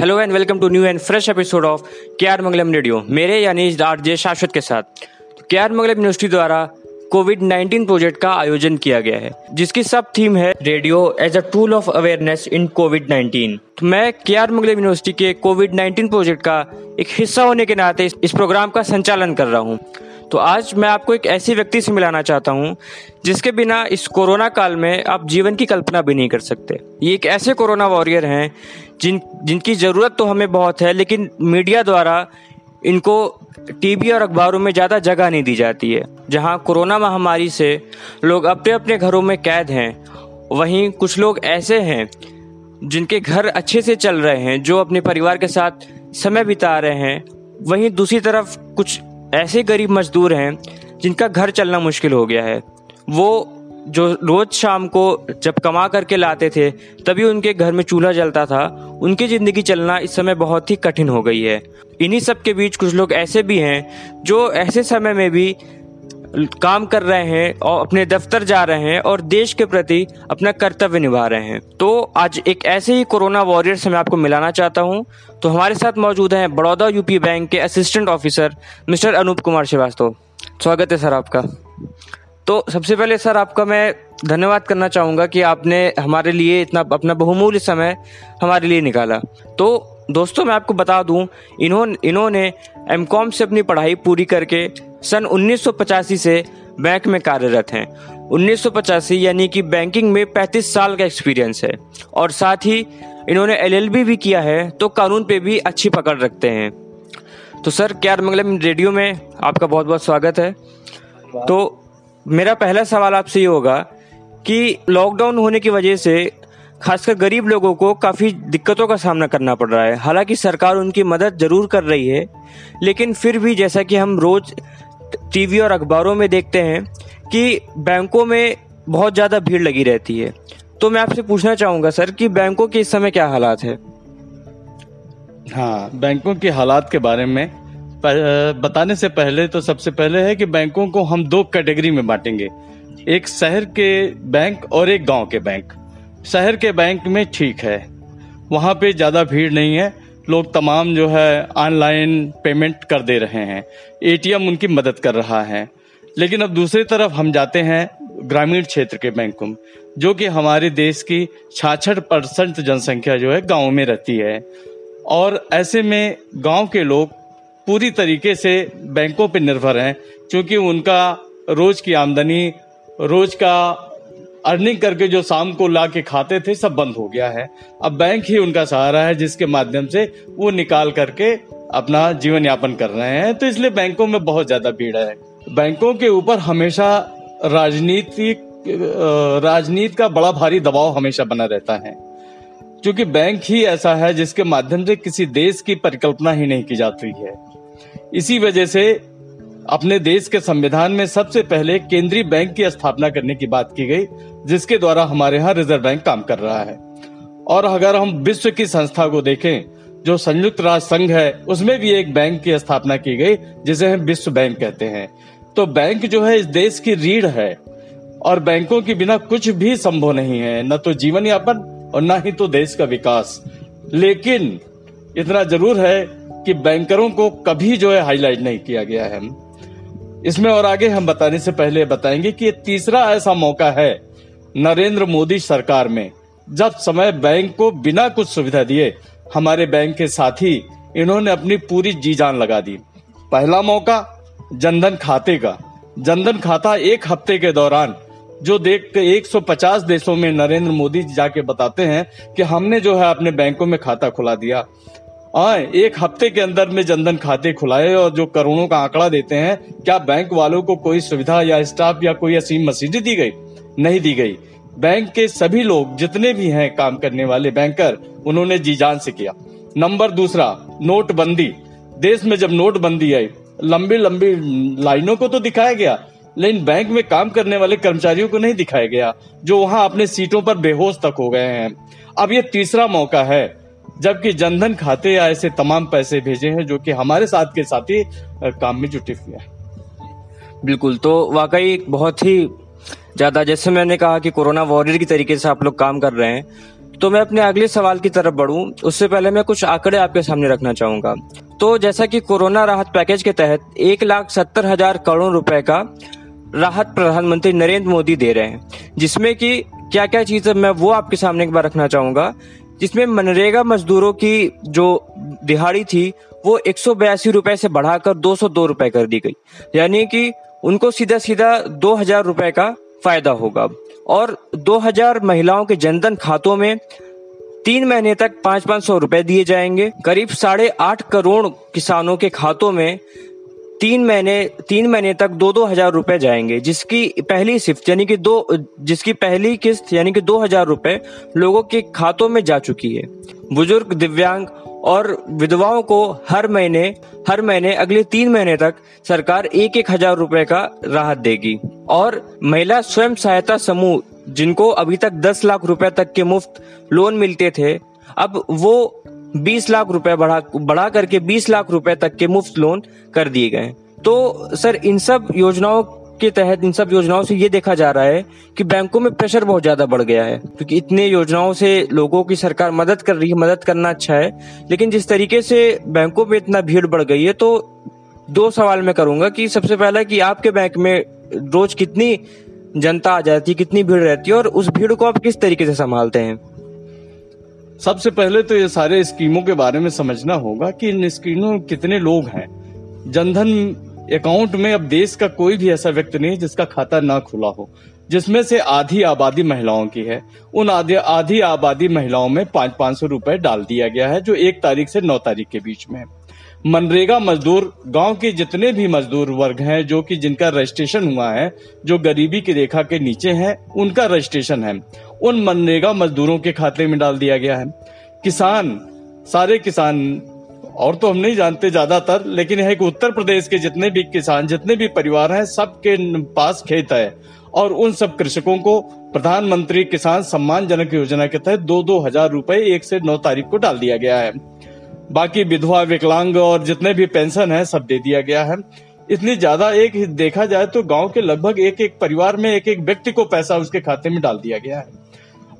Hello and welcome to new and fresh episode of K R Mangalam radio मेरे यानी R J Shashwat के साथ। K R Mangalam university द्वारा Covid 19 project का आयोजन किया गया है, जिसकी सब थीम है radio as a tool of awareness in Covid 19 तो मैं के आर मंगलम यूनिवर्सिटी के कोविड 19 प्रोजेक्ट का एक हिस्सा होने के नाते इस प्रोग्राम का संचालन कर रहा हूँ। तो आज मैं आपको एक ऐसे व्यक्ति से मिलाना चाहता हूँ, जिसके बिना इस कोरोना काल में आप जीवन की कल्पना भी नहीं कर सकते। ये एक ऐसे कोरोना वॉरियर हैं, जिन, जिनकी ज़रूरत तो हमें बहुत है, लेकिन मीडिया द्वारा इनको टीवी और अखबारों में ज़्यादा जगह नहीं दी जाती है, जहाँ कोरोना महामारी से लोग अपने अपने घरों में कैद हैं। वहीं कुछ लोग ऐसे हैं, जिनके घर अच्छे से चल रहे हैं, जो अपने परिवार के साथ समय बिता रहे हैं। वहीं दूसरी तरफ़ कुछ ऐसे गरीब मजदूर हैं जिनका घर चलना मुश्किल हो गया है। वो जो रोज शाम को जब कमा करके लाते थे, तभी उनके घर में चूल्हा जलता था। उनकी ज़िंदगी चलना इस समय बहुत ही कठिन हो गई है। इन्हीं सब के बीच कुछ लोग ऐसे भी हैं जो ऐसे समय में भी काम कर रहे हैं और अपने दफ्तर जा रहे हैं और देश के प्रति अपना कर्तव्य निभा रहे हैं। तो आज एक ऐसे ही कोरोना वॉरियर से मैं आपको मिलाना चाहता हूँ। तो हमारे साथ मौजूद हैं बड़ौदा यूपी बैंक के assistant officer mister Anoop Kumar Srivastava. स्वागत है सर आपका। तो सबसे पहले सर आपका मैं धन्यवाद करना चाहूँगा कि आपने हमारे लिए इतना, अपना बहुमूल्य समय हमारे लिए निकाला। तो दोस्तों, मैं आपको बता दूँ इन्होंने इन्होंने एम कॉम से अपनी पढ़ाई पूरी करके सन 1985 से बैंक में कार्यरत हैं। 1985 यानी कि बैंकिंग में 35 साल का एक्सपीरियंस है। और साथ ही इन्होंने एलएलबी भी किया है तो कानून पे भी अच्छी पकड़ रखते हैं। तो सर, क्या मंगलम रेडियो में आपका बहुत बहुत स्वागत है? तो मेरा पहला सवाल आपसे ये होगा कि लॉकडाउन होने की वजह से खासकर गरीब लोगों को काफ़ी दिक्कतों का सामना करना पड़ रहा है। हालाँकि सरकार उनकी मदद ज़रूर कर रही है, लेकिन फिर भी जैसा कि हम रोज़ टीवी और अखबारों में देखते हैं कि बैंकों में बहुत ज़्यादा भीड़ लगी रहती है। तो मैं आपसे पूछना चाहूँगा सर कि बैंकों के इस समय क्या हालात है? हाँ बैंकों के हालात के बारे में बताने से पहले तो सबसे पहले है कि बैंकों को हम दो कैटेगरी में बांटेंगे। एक शहर के बैंक और एक गाँव के बैंक। शहर के बैंक में ठीक है। वहाँ पे ज़्यादा भीड़ नहीं है। लोग तमाम जो है ऑनलाइन पेमेंट कर दे रहे हैं। एटीएम उनकी मदद कर रहा है। लेकिन अब दूसरी तरफ़ हम जाते हैं ग्रामीण क्षेत्र के बैंकों में, जो कि हमारे देश की छाछठ परसेंट जनसंख्या जो है गाँव में रहती है। और ऐसे में गाँव के लोग पूरी तरीके से बैंकों पर निर्भर हैं, क्योंकि उनका रोज की आमदनी, रोज का अर्निंग करके जो शाम को ला के खाते थे, सब बंद हो गया है। अब बैंक ही उनका सहारा है, जिसके माध्यम से वो निकाल करके अपना जीवन यापन कर रहे हैं। तो इसलिए बैंकों में बहुत ज़्यादा भीड़ है। बैंकों के ऊपर हमेशा राजनीतिक राजनीति का बड़ा भारी दबाव हमेशा बना रहता है। क्योंकि बैंक ही ऐसा है, जिसके माध्यम से किसी देश की परिकल्पना ही नहीं की जाती है। इसी वजह से अपने देश के संविधान में सबसे पहले केंद्रीय बैंक की स्थापना करने की बात की गई, जिसके द्वारा हमारे यहाँ रिज़र्व बैंक काम कर रहा है। और अगर हम विश्व की संस्था को देखें, जो संयुक्त राष्ट्र संघ है, उसमें भी एक बैंक की स्थापना की गई, जिसे हम विश्व बैंक कहते हैं। तो बैंक जो है, इस देश की रीढ़ है। और बैंकों के बिना कुछ भी संभव नहीं है, न तो जीवन यापन और न ही तो देश का विकास। लेकिन इतना ज़रूर है कि बैंकरों को कभी जो है हाईलाइट नहीं किया गया है। इसमें और आगे हम बताने से पहले बताएँगे कि ये तीसरा ऐसा मौका है नरेंद्र मोदी सरकार में, जब समय बैंक को बिना कुछ सुविधा दिए हमारे बैंक के साथी इन्होंने अपनी पूरी जी जान लगा दी। पहला मौका, जनधन खाते का। जनधन खाता एक हफ़्ते के दौरान, जो देख के 150 देशों में नरेंद्र मोदी जाके बताते हैं कि हमने जो है अपने बैंकों में खाता खुला दिया। आए, एक हफ़्ते के अंदर में जनधन खाते खुलाए और जो करोड़ों का आंकड़ा देते हैं, क्या बैंक वालों को कोई सुविधा या स्टाफ या कोई असीम मसीदी दी गई? नहीं दी गई। बैंक के सभी लोग, जितने भी हैं काम करने वाले बैंकर, उन्होंने जी जान से किया। नंबर दूसरा, नोटबंदी। देश में जब नोटबंदी आई लंबी लंबी लाइनों को तो दिखाया गया, लेकिन बैंक में काम करने वाले कर्मचारियों को नहीं दिखाया गया, जो वहाँ अपने सीटों पर बेहोश तक हो गए हैं। अब ये तीसरा मौका है। जबकि जनधन खाते या ऐसे तमाम पैसे भेजे हैं जो कि हमारे साथ के साथी काम में जुटे हुए हैं। बिल्कुल तो वाकई बहुत ही ज़्यादा, जैसे मैंने कहा कि कोरोना वॉरियर की तरीके से आप लोग काम कर रहे हैं तो मैं अपने अगले सवाल की तरफ़ बढ़ूं। उससे पहले मैं कुछ आंकड़े आपके सामने रखना चाहूँगा। तो जैसा कि कोरोना राहत पैकेज के तहत एक लाख सत्तर हज़ार करोड़ रुपए का राहत प्रधानमंत्री नरेंद्र मोदी दे रहे हैं, जिसमें कि क्या क्या चीज़ें मैं वो आपके सामने एक बार रखना चाहूँगा। जिसमें मनरेगा मजदूरों की जो दिहाड़ी थी, वो एक रुपए से बढ़ाकर दो सौ दो रुपए कर दी गई। यानी कि उनको सीधा सीधा दो हज़ार रुपए का फ़ायदा होगा और 2000 महिलाओं के जनधन खातों में तीन महीने तक पाँच पाँच सौ रुपए दिए जाएँगे। करीब साढ़े आठ करोड़ किसानों के खातों में तीन महीने तीन महीने तक दो दो हज़ार रुपए जाएँगे, जिसकी पहली शिफ्ट, यानी कि दो, जिसकी पहली किस्त, यानी कि दो हज़ार रुपए लोगों के खातों में जा चुकी है। बुज़ुर्ग, दिव्यांग और विधवाओं को हर महीने हर महीने, अगले तीन महीने तक सरकार एक एक हज़ार रुपए का राहत देगी। और महिला स्वयं सहायता समूह, जिनको अभी तक दस लाख रुपए तक के मुफ़्त लोन मिलते थे, अब वो बीस लाख रुपए बढ़ा बढ़ा करके बीस लाख रुपए तक के मुफ़्त लोन कर दिए गए तो सर, इन सब योजनाओं के तहत, इन सब योजनाओं से ये देखा जा रहा है कि बैंकों में प्रेशर बहुत ज़्यादा बढ़ गया है, क्योंकि इतने योजनाओं से लोगों की सरकार मदद कर रही है, मदद करना अच्छा है। लेकिन जिस तरीके से बैंकों में इतना भीड़ बढ़ गई है तो दो सवाल मैं करूँगा कि सबसे पहला कि आपके बैंक में रोज कितनी जनता आ जाती है, कितनी भीड़ रहती है, और उस भीड़ को आप किस तरीके से संभालते हैं? सबसे पहले तो ये सारे स्कीमों के बारे में समझना होगा कि इन स्कीमों में कितने लोग हैं। जनधन अकाउंट में अब देश का कोई भी ऐसा व्यक्ति नहीं जिसका खाता ना खुला हो, जिसमें से आधी आबादी महिलाओं की है। उन आधी आधी आबादी महिलाओं में पाँच पाँच सौ रुपए डाल दिया गया है, जो एक तारीख से नौ तारीख के बीच में मनरेगा मजदूर, गाँव के जितने भी मजदूर वर्ग हैं, जो कि जिनका रजिस्ट्रेशन हुआ है, जो गरीबी की रेखा के नीचे हैं, उनका रजिस्ट्रेशन है। उन मनरेगा मजदूरों के खाते में डाल दिया गया है। किसान, सारे किसान, और तो हम नहीं जानते ज़्यादातर, लेकिन है कि उत्तर प्रदेश के जितने भी किसान, जितने भी परिवार हैं, सबके पास खेत है। और उन सब कृषकों को प्रधानमंत्री किसान सम्मान जनक योजना के तहत दो दो हज़ार रूपए एक से नौ तारीख को डाल दिया गया है। बाकी विधवा, विकलांग और जितने भी पेंशन है, सब दे दिया गया है। इतनी ज़्यादा एक देखा जाए तो गाँव के लगभग एक एक परिवार में एक एक व्यक्ति को पैसा उसके खाते में डाल दिया गया है।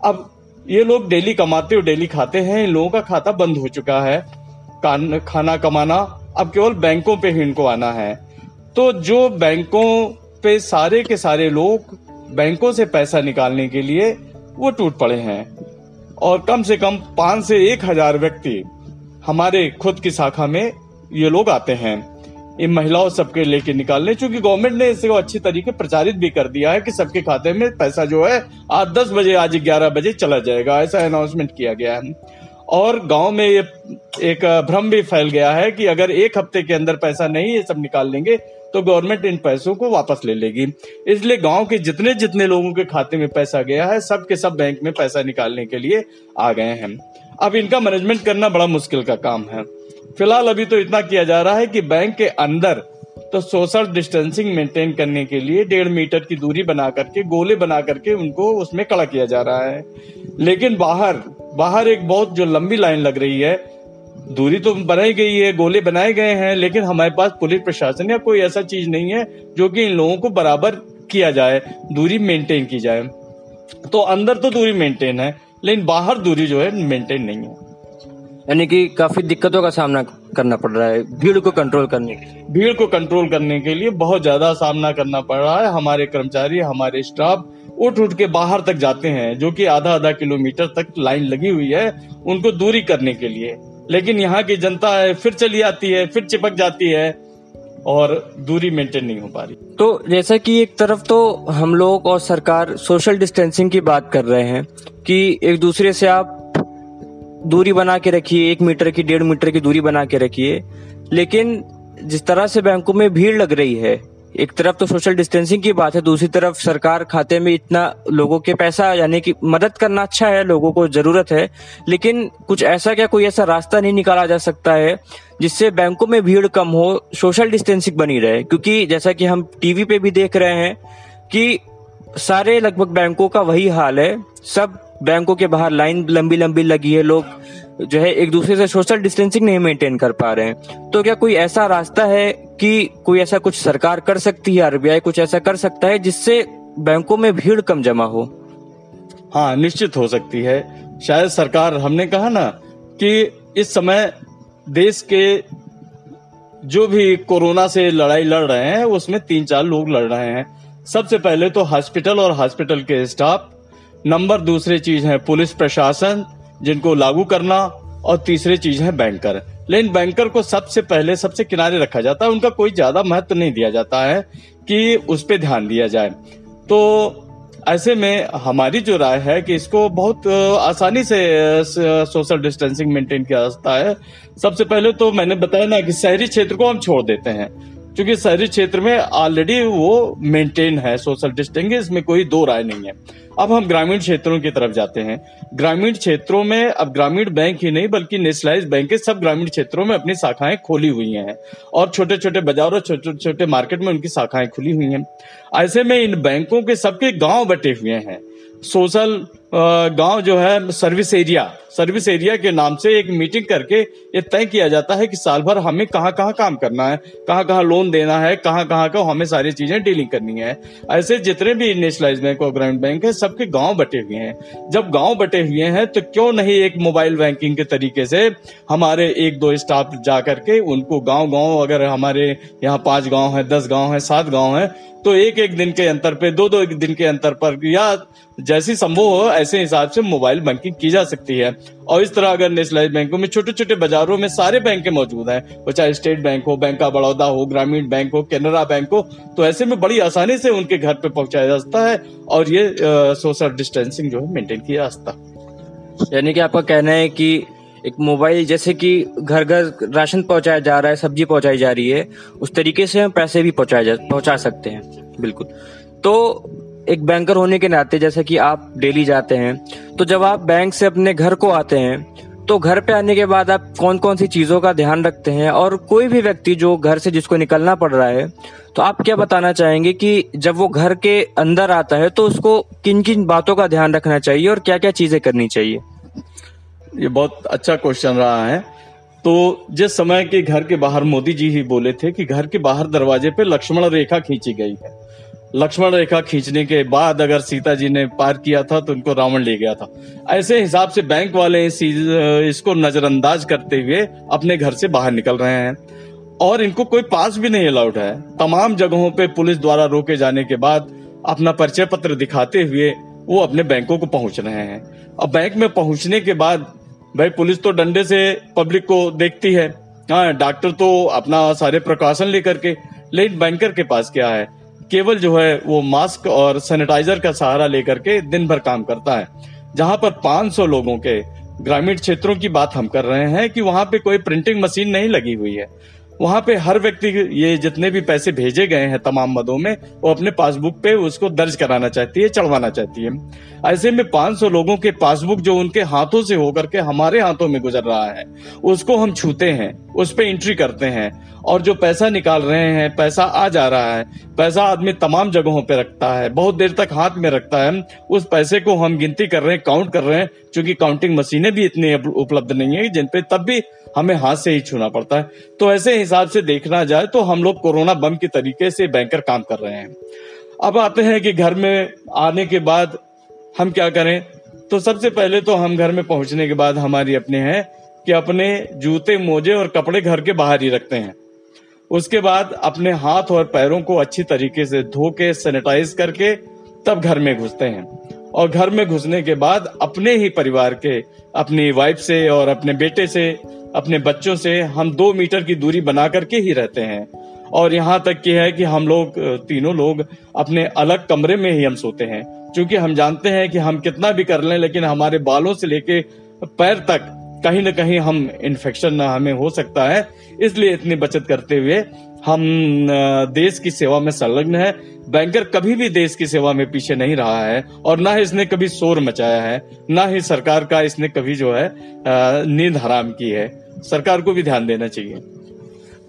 अब ये लोग डेली कमाते और डेली खाते हैं, इन लोगों का खाता बंद हो चुका है। खाना कमाना, अब केवल बैंकों पे ही इनको आना है। तो जो बैंकों पे सारे के सारे लोग बैंकों से पैसा निकालने के लिए वो टूट पड़े हैं। और कम से कम पाँच से एक हज़ार व्यक्ति हमारे खुद की शाखा में ये लोग आते हैं। इन महिलाओं सबके लेके निकालने, चूँकि गवर्नमेंट ने इसे अच्छी तरीके प्रचारित भी कर दिया है कि सबके खाते में पैसा जो है, आज दस बजे, आज ग्यारह बजे चला जाएगा, ऐसा अनाउंसमेंट किया गया है। और गाँव में ये एक भ्रम भी फैल गया है कि अगर एक हफ़्ते के अंदर पैसा नहीं ये सब निकाल लेंगे तो गवर्नमेंट इन पैसों को वापस ले लेगी। इसलिए गाँव के जितने जितने लोगों के खाते में पैसा गया है, सब के सब बैंक में पैसा निकालने के लिए आ गए हैं। अब इनका मैनेजमेंट करना बड़ा मुश्किल का काम है। फ़िलहाल अभी तो इतना किया जा रहा है कि बैंक के अंदर तो सोशल डिस्टेंसिंग मेंटेन करने के लिए डेढ़ मीटर की दूरी बना करके, गोले बना करके उनको उसमें कड़ा किया जा रहा है। लेकिन बाहर बाहर एक बहुत जो लंबी लाइन लग रही है, दूरी तो बनाई गई है, गोले बनाए गए हैं, लेकिन हमारे पास पुलिस प्रशासन या कोई ऐसा चीज़ नहीं है जो कि इन लोगों को बराबर किया जाए, दूरी मेंटेन की जाए। तो अंदर तो दूरी मेंटेन है, लेकिन बाहर दूरी जो है मेंटेन नहीं है। यानी कि काफ़ी दिक्कतों का सामना करना पड़ रहा है भीड़ को कंट्रोल करने के लिए। भीड़ को कंट्रोल करने के लिए बहुत ज़्यादा सामना करना पड़ रहा है। हमारे कर्मचारी हमारे स्टाफ उठ उठ के बाहर तक जाते हैं जो कि आधा आधा किलोमीटर तक लाइन लगी हुई है उनको दूरी करने के लिए। लेकिन यहाँ की जनता है फिर चली आती है फिर चिपक जाती है और दूरी मेंटेन नहीं हो पा रही। तो जैसा कि एक तरफ़ तो हम लोग और सरकार सोशल डिस्टेंसिंग की बात कर रहे हैं कि एक दूसरे से आप दूरी बना के रखिए, एक मीटर की, डेढ़ मीटर की दूरी बना के रखिए। लेकिन जिस तरह से बैंकों में भीड़ लग रही है, एक तरफ़ तो सोशल डिस्टेंसिंग की बात है, दूसरी तरफ़ सरकार खाते में इतना लोगों के पैसा, यानी कि मदद करना अच्छा है, लोगों को ज़रूरत है। लेकिन कुछ ऐसा क्या, कोई ऐसा रास्ता नहीं निकाला जा सकता है, जिससे बैंकों में भीड़ कम हो सोशल डिस्टेंसिंग बनी रहे। क्योंकि जैसा कि हम टीवी पे भी देख रहे हैं कि सारे लगभग बैंकों का वही हाल है, सब बैंकों के बाहर लाइन लंबी लंबी लगी है, लोग जो है एक दूसरे से सोशल डिस्टेंसिंग नहीं मेंटेन कर पा रहे हैं। तो क्या कोई ऐसा रास्ता है कि कोई ऐसा कुछ सरकार कर सकती है आरबीआई कुछ ऐसा कर सकता है जिससे बैंकों में भीड़ कम जमा हो? हाँ निश्चित हो सकती है। शायद सरकार, हमने कहा ना कि इस समय देश के जो भी कोरोना से लड़ाई लड़ रहे हैं, उसमें तीन चार लोग लड़ रहे हैं। सबसे पहले तो हॉस्पिटल और हॉस्पिटल के स्टाफ नंबर दूसरी चीज़ है पुलिस प्रशासन, जिनको लागू करना, और तीसरी चीज़ है बैंकर। लेकिन बैंकर को सबसे पहले, सबसे किनारे रखा जाता है, उनका कोई ज़्यादा महत्व नहीं दिया जाता है कि उस पर ध्यान दिया जाए। तो ऐसे में हमारी जो राय है कि इसको बहुत आसानी से सोशल डिस्टेंसिंग मेंटेन किया जाता है। सबसे पहले तो मैंने बताया ना कि शहरी क्षेत्र को हम छोड़ देते हैं। क्योंकि शहरी क्षेत्र में ऑलरेडी वो मेंटेन है सोशल डिस्टेंसिंग इसमें कोई दो राय नहीं है। अब हम ग्रामीण क्षेत्रों की तरफ़ जाते हैं। ग्रामीण क्षेत्रों में अब ग्रामीण बैंक ही नहीं, बल्कि नेशनलाइज बैंक सब ग्रामीण क्षेत्रों में अपनी शाखाएँ खोली हुई हैं और छोटे छोटे बाजारों छोटे छोटे मार्केट में उनकी शाखाएँ खुली हुई हैं। ऐसे में इन बैंकों के सबके गाँव बटे हुए हैं। सोशल गाँव जो है, सर्विस एरिया सर्विस एरिया के नाम से एक मीटिंग करके ये तय किया जाता है कि साल भर हमें कहाँ कहाँ काम करना है, कहाँ कहाँ लोन देना है, कहाँ कहाँ का हमें सारी चीज़ें डीलिंग करनी है। ऐसे जितने भी नेशनलाइज बैंक और ग्रामीण बैंक है, सबके गाँव बटे हुए हैं। जब गाँव बटे हुए हैं तो क्यों नहीं एक मोबाइल बैंकिंग के तरीके से हमारे एक दो स्टाफ जा करके उनको गाँव गाँव अगर हमारे यहाँ पाँच गाँव है, दस गाँव है, सात गाँव है तो एक एक दिन के अंतर पे दो दो एक दिन के अंतर पर या जैसी संभव हो ऐसे हिसाब से मोबाइल बैंकिंग की जा सकती है। और इस तरह अगर नेशनलाइज बैंकों में छोटे छोटे बाजारों में सारे बैंक मौजूद हैं, वो चाहे स्टेट बैंक हो बैंक ऑफ़ बड़ौदा हो, ग्रामीण बैंक हो केनरा बैंक हो तो ऐसे में बड़ी आसानी से उनके घर पे पहुँचाया जा सकता है और ये सोशल डिस्टेंसिंग जो है मेंटेन किया जा सकता। यानी कि आपका कहना है कि एक मोबाइल जैसे कि घर घर राशन पहुँचाया जा रहा है, सब्ज़ी पहुंचाई जा रही है, उस तरीके से हम पैसे भी पहुँचाए पहुँचा सकते हैं। बिल्कुल। तो एक बैंकर होने के नाते जैसे कि आप डेली जाते हैं तो जब आप बैंक से अपने घर को आते हैं तो घर पे आने के बाद आप कौन कौन सी चीज़ों का ध्यान रखते हैं और कोई भी व्यक्ति जो घर से जिसको निकलना पड़ रहा है तो आप क्या बताना चाहेंगे कि जब वो घर के अंदर आता है तो उसको किन किन बातों का ध्यान रखना चाहिए और क्या क्या चीज़ें करनी चाहिए? ये बहुत अच्छा क्वेश्चन रहा है। तो जिस समय के घर के बाहर मोदी जी ही बोले थे कि घर के बाहर दरवाजे पे लक्ष्मण रेखा खींची गई है लक्ष्मण रेखा खींचने के बाद अगर सीता जी ने पार किया था तो उनको रावण ले गया था। ऐसे हिसाब से बैंक वाले इस, इसको नजरअंदाज करते हुए अपने घर से बाहर निकल रहे हैं। और इनको कोई पास भी नहीं अलाउड है। तमाम जगहों पे पुलिस द्वारा रोके जाने के बाद अपना परिचय पत्र दिखाते हुए वो अपने बैंकों को पहुँच रहे हैं। अब बैंक में पहुँचने के बाद भाई पुलिस तो डंडे से पब्लिक को देखती है। हाँ डॉक्टर तो अपना सारे प्रकाशन लेकर के लेकिन बैंकर के पास क्या है। केवल जो है वो मास्क और सैनिटाइजर का सहारा लेकर के दिन भर काम करता है। जहाँ पर 500 लोगों के ग्रामीण क्षेत्रों की बात हम कर रहे हैं कि वहाँ पे कोई प्रिंटिंग मशीन नहीं लगी हुई है। वहाँ पे हर व्यक्ति ये जितने भी पैसे भेजे गए हैं तमाम मदों में, वो अपने पासबुक पे उसको दर्ज कराना चाहती है, चढ़वाना चाहती है। ऐसे में 500 लोगों के पासबुक जो उनके हाथों से होकर के हमारे हाथों में गुजर रहा है, उसको हम छूते हैं, उस पर एंट्री करते हैं, और जो पैसा निकाल रहे हैं, पैसा आ जा रहा है, पैसा आदमी तमाम जगहों पे रखता है, बहुत देर तक हाथ में रखता है, उस पैसे को हम गिनती कर रहे हैं काउंट कर रहे हैं क्योंकि काउंटिंग मशीनें भी इतनी उपलब्ध नहीं है, जिन पे तब भी हमें हाथ से ही छूना पड़ता है। तो ऐसे हिसाब से देखना जाए तो हम लोग कोरोना बम के तरीके से बैंकर काम कर रहे हैं। अब आते हैं कि घर में आने के बाद हम क्या करें? तो सबसे पहले तो हम घर में पहुँचने के बाद हमारी अपने हैं कि अपने जूते, मोजे और कपड़े घर के बाहर ही रखते हैं। उसके बाद अपने हाथ और पैरों को अच्छी तरीके से धो के सैनिटाइज करके तब घर में घुसते हैं। और घर में घुसने के बाद अपने ही परिवार के, अपनी वाइफ से और अपने बेटे से, अपने बच्चों से हम दो मीटर की दूरी बना करके ही रहते हैं। और यहाँ तक की है कि हम लोग, तीनों लोग अपने अलग कमरे में ही हम सोते हैं। क्योंकि हम जानते हैं कि हम कितना भी कर लें, लेकिन हमारे बालों से लेके पैर तक कहीं ना कहीं हम इन्फेक्शन हमें हो सकता है। इसलिए इतनी बचत करते हुए हम देश की सेवा में संलग्न है। बैंकर कभी भी देश की सेवा में पीछे नहीं रहा है और ना ही इसने कभी शोर मचाया है, ना ही सरकार का इसने कभी जो है नींद हराम की है। सरकार को भी ध्यान देना चाहिए।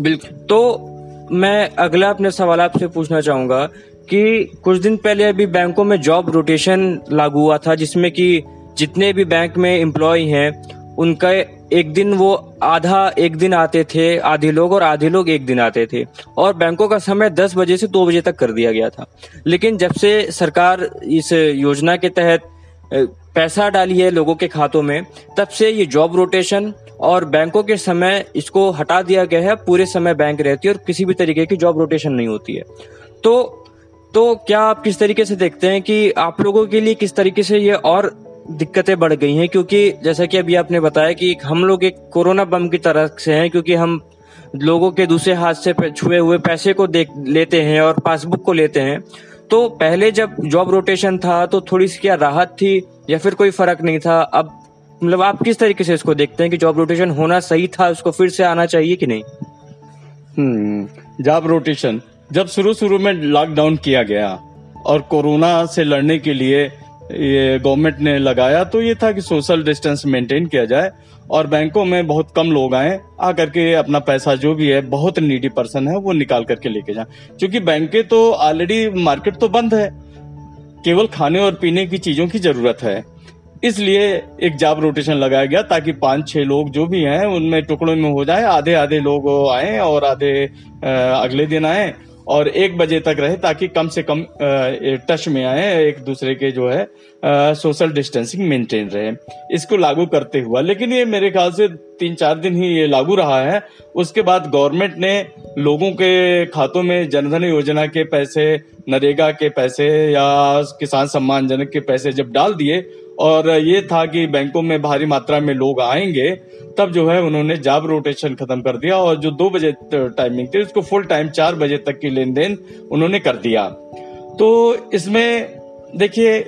बिल्कुल। तो मैं अगला अपने सवाल आपसे पूछना चाहूँगा कि कुछ दिन पहले अभी बैंकों में जॉब रोटेशन लागू हुआ था, जिसमें कि जितने भी बैंक में एम्प्लॉय हैं, उनका एक दिन वो आधा एक दिन आते थे, आधे लोग और आधे लोग एक दिन आते थे। और बैंकों का समय दस बजे से दो बजे तक कर दिया गया था। लेकिन जब से सरकार इस योजना के तहत पैसा डाली है लोगों के खातों में, तब से ये जॉब रोटेशन और बैंकों के समय इसको हटा दिया गया है। पूरे समय बैंक रहती है और किसी भी तरीके की जॉब रोटेशन नहीं होती है। तो तो क्या आप किस तरीके से देखते हैं कि आप लोगों के लिए किस तरीके से ये और दिक्कतें बढ़ गई हैं, क्योंकि जैसा कि अभी आपने बताया कि हम लोग एक कोरोना बम की तरह से हैं, क्योंकि हम लोगों के दूसरे हाथ से छुए हुए पैसे को देख लेते हैं और पासबुक को लेते हैं। तो पहले जब जॉब रोटेशन था तो थोड़ी सी क्या राहत थी या फिर कोई फ़र्क नहीं था? अब मतलब आप किस तरीके से इसको देखते हैं कि जॉब रोटेशन होना सही था, उसको फिर से आना चाहिए कि नहीं? Hmm job rotation. जब शुरू शुरू में लॉकडाउन किया गया और कोरोना से लड़ने के लिए ये गवर्नमेंट ने लगाया तो ये था कि सोशल डिस्टेंस मेंटेन किया जाए और बैंकों में बहुत कम लोग आए आ करके अपना पैसा जो भी है, बहुत नीडी पर्सन है, वो निकाल करके लेके जाए। क्योंकि बैंकें तो ऑलरेडी मार्केट तो बंद है। केवल खाने और पीने की चीज़ों की ज़रूरत है। इसलिए एक जॉब रोटेशन लगाया गया ताकि पाँच छह लोग जो भी हैं, उनमें टुकड़ों में हो जाए आधे आधे लोग आए और आधे अगले दिन आए। और एक बजे तक रहे ताकि कम से कम टच में आए, एक दूसरे के जो है सोशल डिस्टेंसिंग मेंटेन रहे। इसको लागू करते हुआ, लेकिन ये मेरे ख्याल से तीन चार दिन ही ये लागू रहा है। उसके बाद गवर्नमेंट ने लोगों के खातों में जनधन योजना के पैसे, नरेगा के पैसे या किसान सम्मान जनक के पैसे जब डाल दिए और ये था कि बैंकों में भारी मात्रा में लोग आएँगे, तब जो है उन्होंने जॉब रोटेशन खत्म कर दिया और जो दो बजे टाइमिंग थी, उसको फुल टाइम चार बजे तक की लेन देन उन्होंने कर दिया। तो इसमें देखिए,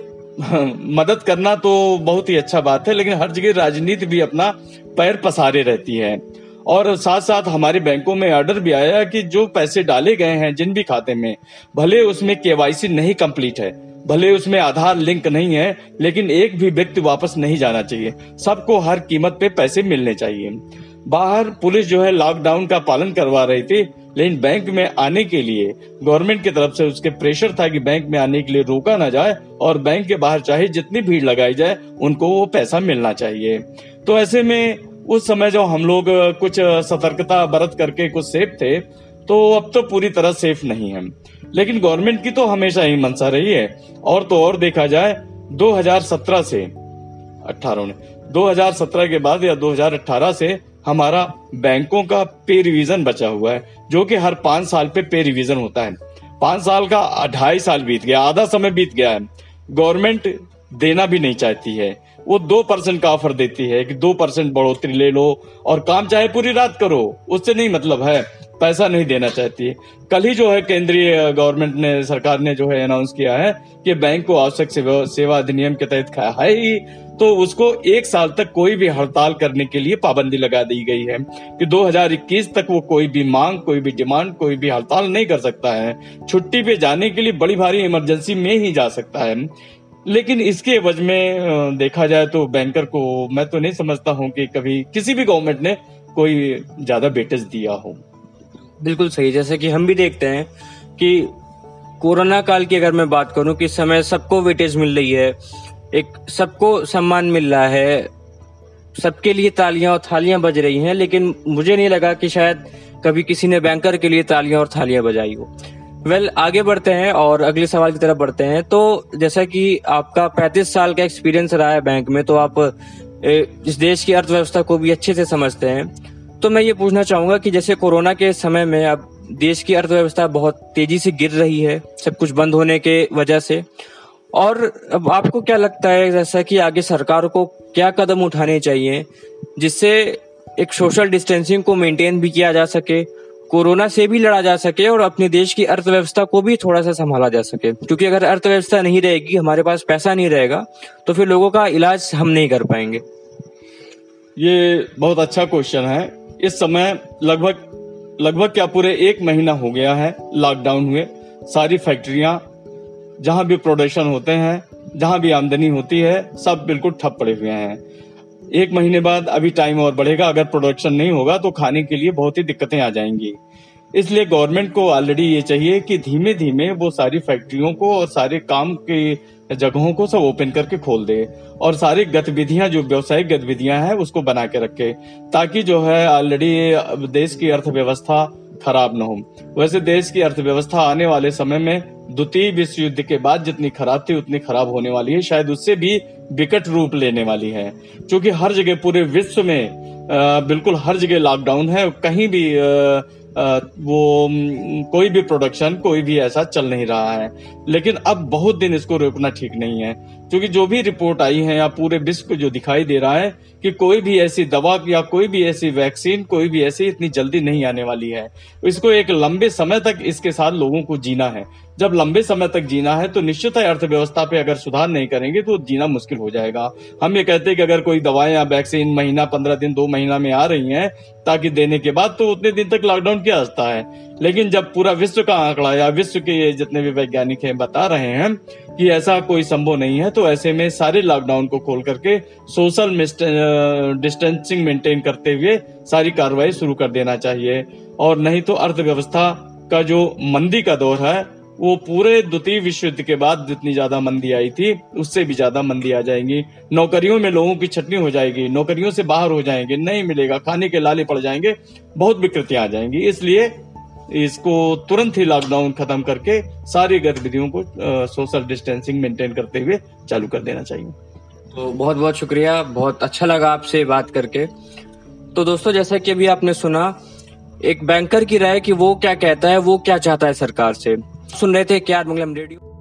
मदद करना तो बहुत ही अच्छा बात है, लेकिन हर जगह राजनीति भी अपना पैर पसारे रहती है। और साथ साथ हमारे बैंकों में ऑर्डर भी आया कि जो पैसे डाले गए हैं जिन भी खाते में, भले उसमें केवाईसी नहीं कंप्लीट है भले उसमें आधार लिंक नहीं है, लेकिन एक भी व्यक्ति वापस नहीं जाना चाहिए। सबको हर कीमत पे पैसे मिलने चाहिए। बाहर पुलिस जो है लॉकडाउन का पालन करवा रही थी, लेकिन बैंक में आने के लिए, गवर्नमेंट की तरफ़ से उसके प्रेशर था कि बैंक में आने के लिए रोका ना जाए, और बैंक के बाहर चाहे जितनी भीड़ लगाई जाए, उनको वो पैसा मिलना चाहिए। तो ऐसे में उस समय जो हम लोग, कुछ सतर्कता बरत करके कुछ सेफ़ थे तो अब तो पूरी तरह सेफ़ नहीं है। लेकिन गवर्नमेंट की तो हमेशा ही मंशा रही है। और तो और देखा जाए 2017 से 18 ने 2017 के बाद या 2018 से हमारा बैंकों का पे रिवीजन बचा हुआ है, जो कि हर पाँच साल पे पे रिवीजन होता है। पाँच साल का ढाई साल बीत गया, आधा समय बीत गया है। गवर्नमेंट देना भी नहीं चाहती है। वो दो परसेंट का ऑफ़र देती है कि दो परसेंट बढ़ोतरी ले लो और काम चाहे पूरी रात करो, उससे नहीं मतलब है। पैसा नहीं देना चाहती। है कल ही जो है केंद्रीय गवर्नमेंट ने, सरकार ने जो है अनाउंस किया है कि बैंक को आवश्यक सेवा अधिनियम के तहत है ही। तो उसको एक साल तक कोई भी हड़ताल करने के लिए पाबंदी लगा दी गई है कि 2021 तक वो कोई भी मांग, कोई भी डिमांड, कोई भी हड़ताल नहीं कर सकता है। छुट्टी पे जाने के लिए बड़ी भारी इमरजेंसी में ही जा सकता है। लेकिन इसके एवज में देखा जाए तो बैंकर को मैं तो नहीं समझता हूँ कि कभी किसी भी गवर्नमेंट ने कोई ज़्यादा बेटेज दिया हो। बिल्कुल सही जैसे कि हम भी देखते हैं कि कोरोना काल की अगर मैं बात करूँ कि समय सबको वेटेज मिल रही है एक सबको सम्मान मिल रहा है सबके लिए तालियाँ और थालियाँ बज रही हैं लेकिन मुझे नहीं लगा कि शायद कभी किसी ने बैंकर के लिए तालियाँ और थालियाँ बजाई हो। वेल well, आगे बढ़ते हैं और अगले सवाल की तरफ़ बढ़ते हैं। तो जैसा कि आपका 35 साल का एक्सपीरियंस रहा है बैंक में तो आप इस देश की अर्थव्यवस्था को भी अच्छे से समझते हैं। तो मैं ये पूछना चाहूँगा कि जैसे कोरोना के समय में अब देश की अर्थव्यवस्था बहुत तेज़ी से गिर रही है, सब कुछ बंद होने के वजह से। और अब आपको क्या लगता है जैसा कि आगे सरकार को क्या कदम उठाने चाहिए जिससे एक सोशल डिस्टेंसिंग को मेंटेन भी किया जा सके, कोरोना से भी लड़ा जा सके और अपने देश की अर्थव्यवस्था को भी थोड़ा सा संभाला जा सके? क्योंकि अगर अर्थव्यवस्था नहीं रहेगी, हमारे पास पैसा नहीं रहेगा तो फिर लोगों का इलाज हम नहीं कर पाएँगे। ये बहुत अच्छा क्वेश्चन है। इस समय लगभग लगभग क्या पूरे एक महीना हो गया है लॉकडाउन हुए। सारी फैक्ट्रियाँ जहाँ भी प्रोडक्शन होते हैं, जहाँ भी आमदनी होती है, सब बिल्कुल ठप पड़े हुए हैं। एक महीने बाद अभी टाइम और बढ़ेगा। अगर प्रोडक्शन नहीं होगा तो खाने के लिए बहुत ही दिक्कतें आ जाएँगी। इसलिए गवर्नमेंट को ऑलरेडी ये चाहिए कि धीमे धीमे वो सारी फैक्ट्रियों को और सारे काम के जगहों को सब ओपन करके खोल दे और सारी गतिविधियाँ, जो व्यवसायिक गतिविधियाँ हैं, उसको बना के रखे, ताकि जो है ऑलरेडी देश की अर्थव्यवस्था खराब न हो। वैसे देश की अर्थव्यवस्था आने वाले समय में द्वितीय विश्व युद्ध के बाद जितनी खराब थी, उतनी खराब होने वाली है, शायद उससे भी विकट रूप लेने वाली है। क्योंकि हर जगह पूरे विश्व में बिल्कुल हर जगह लॉकडाउन है, कहीं भी वो कोई भी प्रोडक्शन कोई भी ऐसा चल नहीं रहा है। लेकिन अब बहुत दिन इसको रोकना ठीक नहीं है। क्योंकि जो भी रिपोर्ट आई है या पूरे विश्व को जो दिखाई दे रहा है कि कोई भी ऐसी दवा या कोई भी ऐसी वैक्सीन कोई भी ऐसी इतनी जल्दी नहीं आने वाली है। इसको एक लंबे समय तक इसके साथ लोगों को जीना है। जब लंबे समय तक जीना है तो निश्चित है अर्थव्यवस्था पे अगर सुधार नहीं करेंगे तो जीना मुश्किल हो जाएगा। हम ये कहते हैं कि अगर कोई दवाएँ या वैक्सीन महीना, पंद्रह दिन, दो महीना में आ रही हैं, ताकि देने के बाद तो उतने दिन तक लॉकडाउन किया जाता है। लेकिन जब पूरा विश्व का आंकड़ा या विश्व के जितने भी वैज्ञानिक हैं बता रहे हैं कि ऐसा कोई संभव नहीं है तो ऐसे में सारे लॉकडाउन को खोल करके सोशल डिस्टेंसिंग मेंटेन करते हुए सारी कार्रवाई शुरू कर देना चाहिए। और नहीं तो अर्थव्यवस्था का जो मंदी का दौर है वो पूरे द्वितीय विश्व युद्ध के बाद जितनी ज़्यादा मंदी आई थी, उससे भी ज़्यादा मंदी आ जाएँगी। नौकरियों में लोगों की छटनी हो जाएगी, नौकरियों से बाहर हो जाएँगे, नहीं मिलेगा, खाने के लाले पड़ जाएँगे, बहुत विकृतियाँ आ जाएँगी। इसलिए इसको तुरंत ही लॉकडाउन खत्म करके सारी गतिविधियों को सोशल डिस्टेंसिंग मेंटेन करते हुए चालू कर देना चाहिए। तो बहुत बहुत शुक्रिया, बहुत अच्छा लगा आपसे बात करके। तो दोस्तों, जैसा कि अभी आपने सुना, एक बैंकर की राय कि वो क्या कहता है, वो क्या चाहता है सरकार से? सुन रहे थे क्या मंगलम रेडियो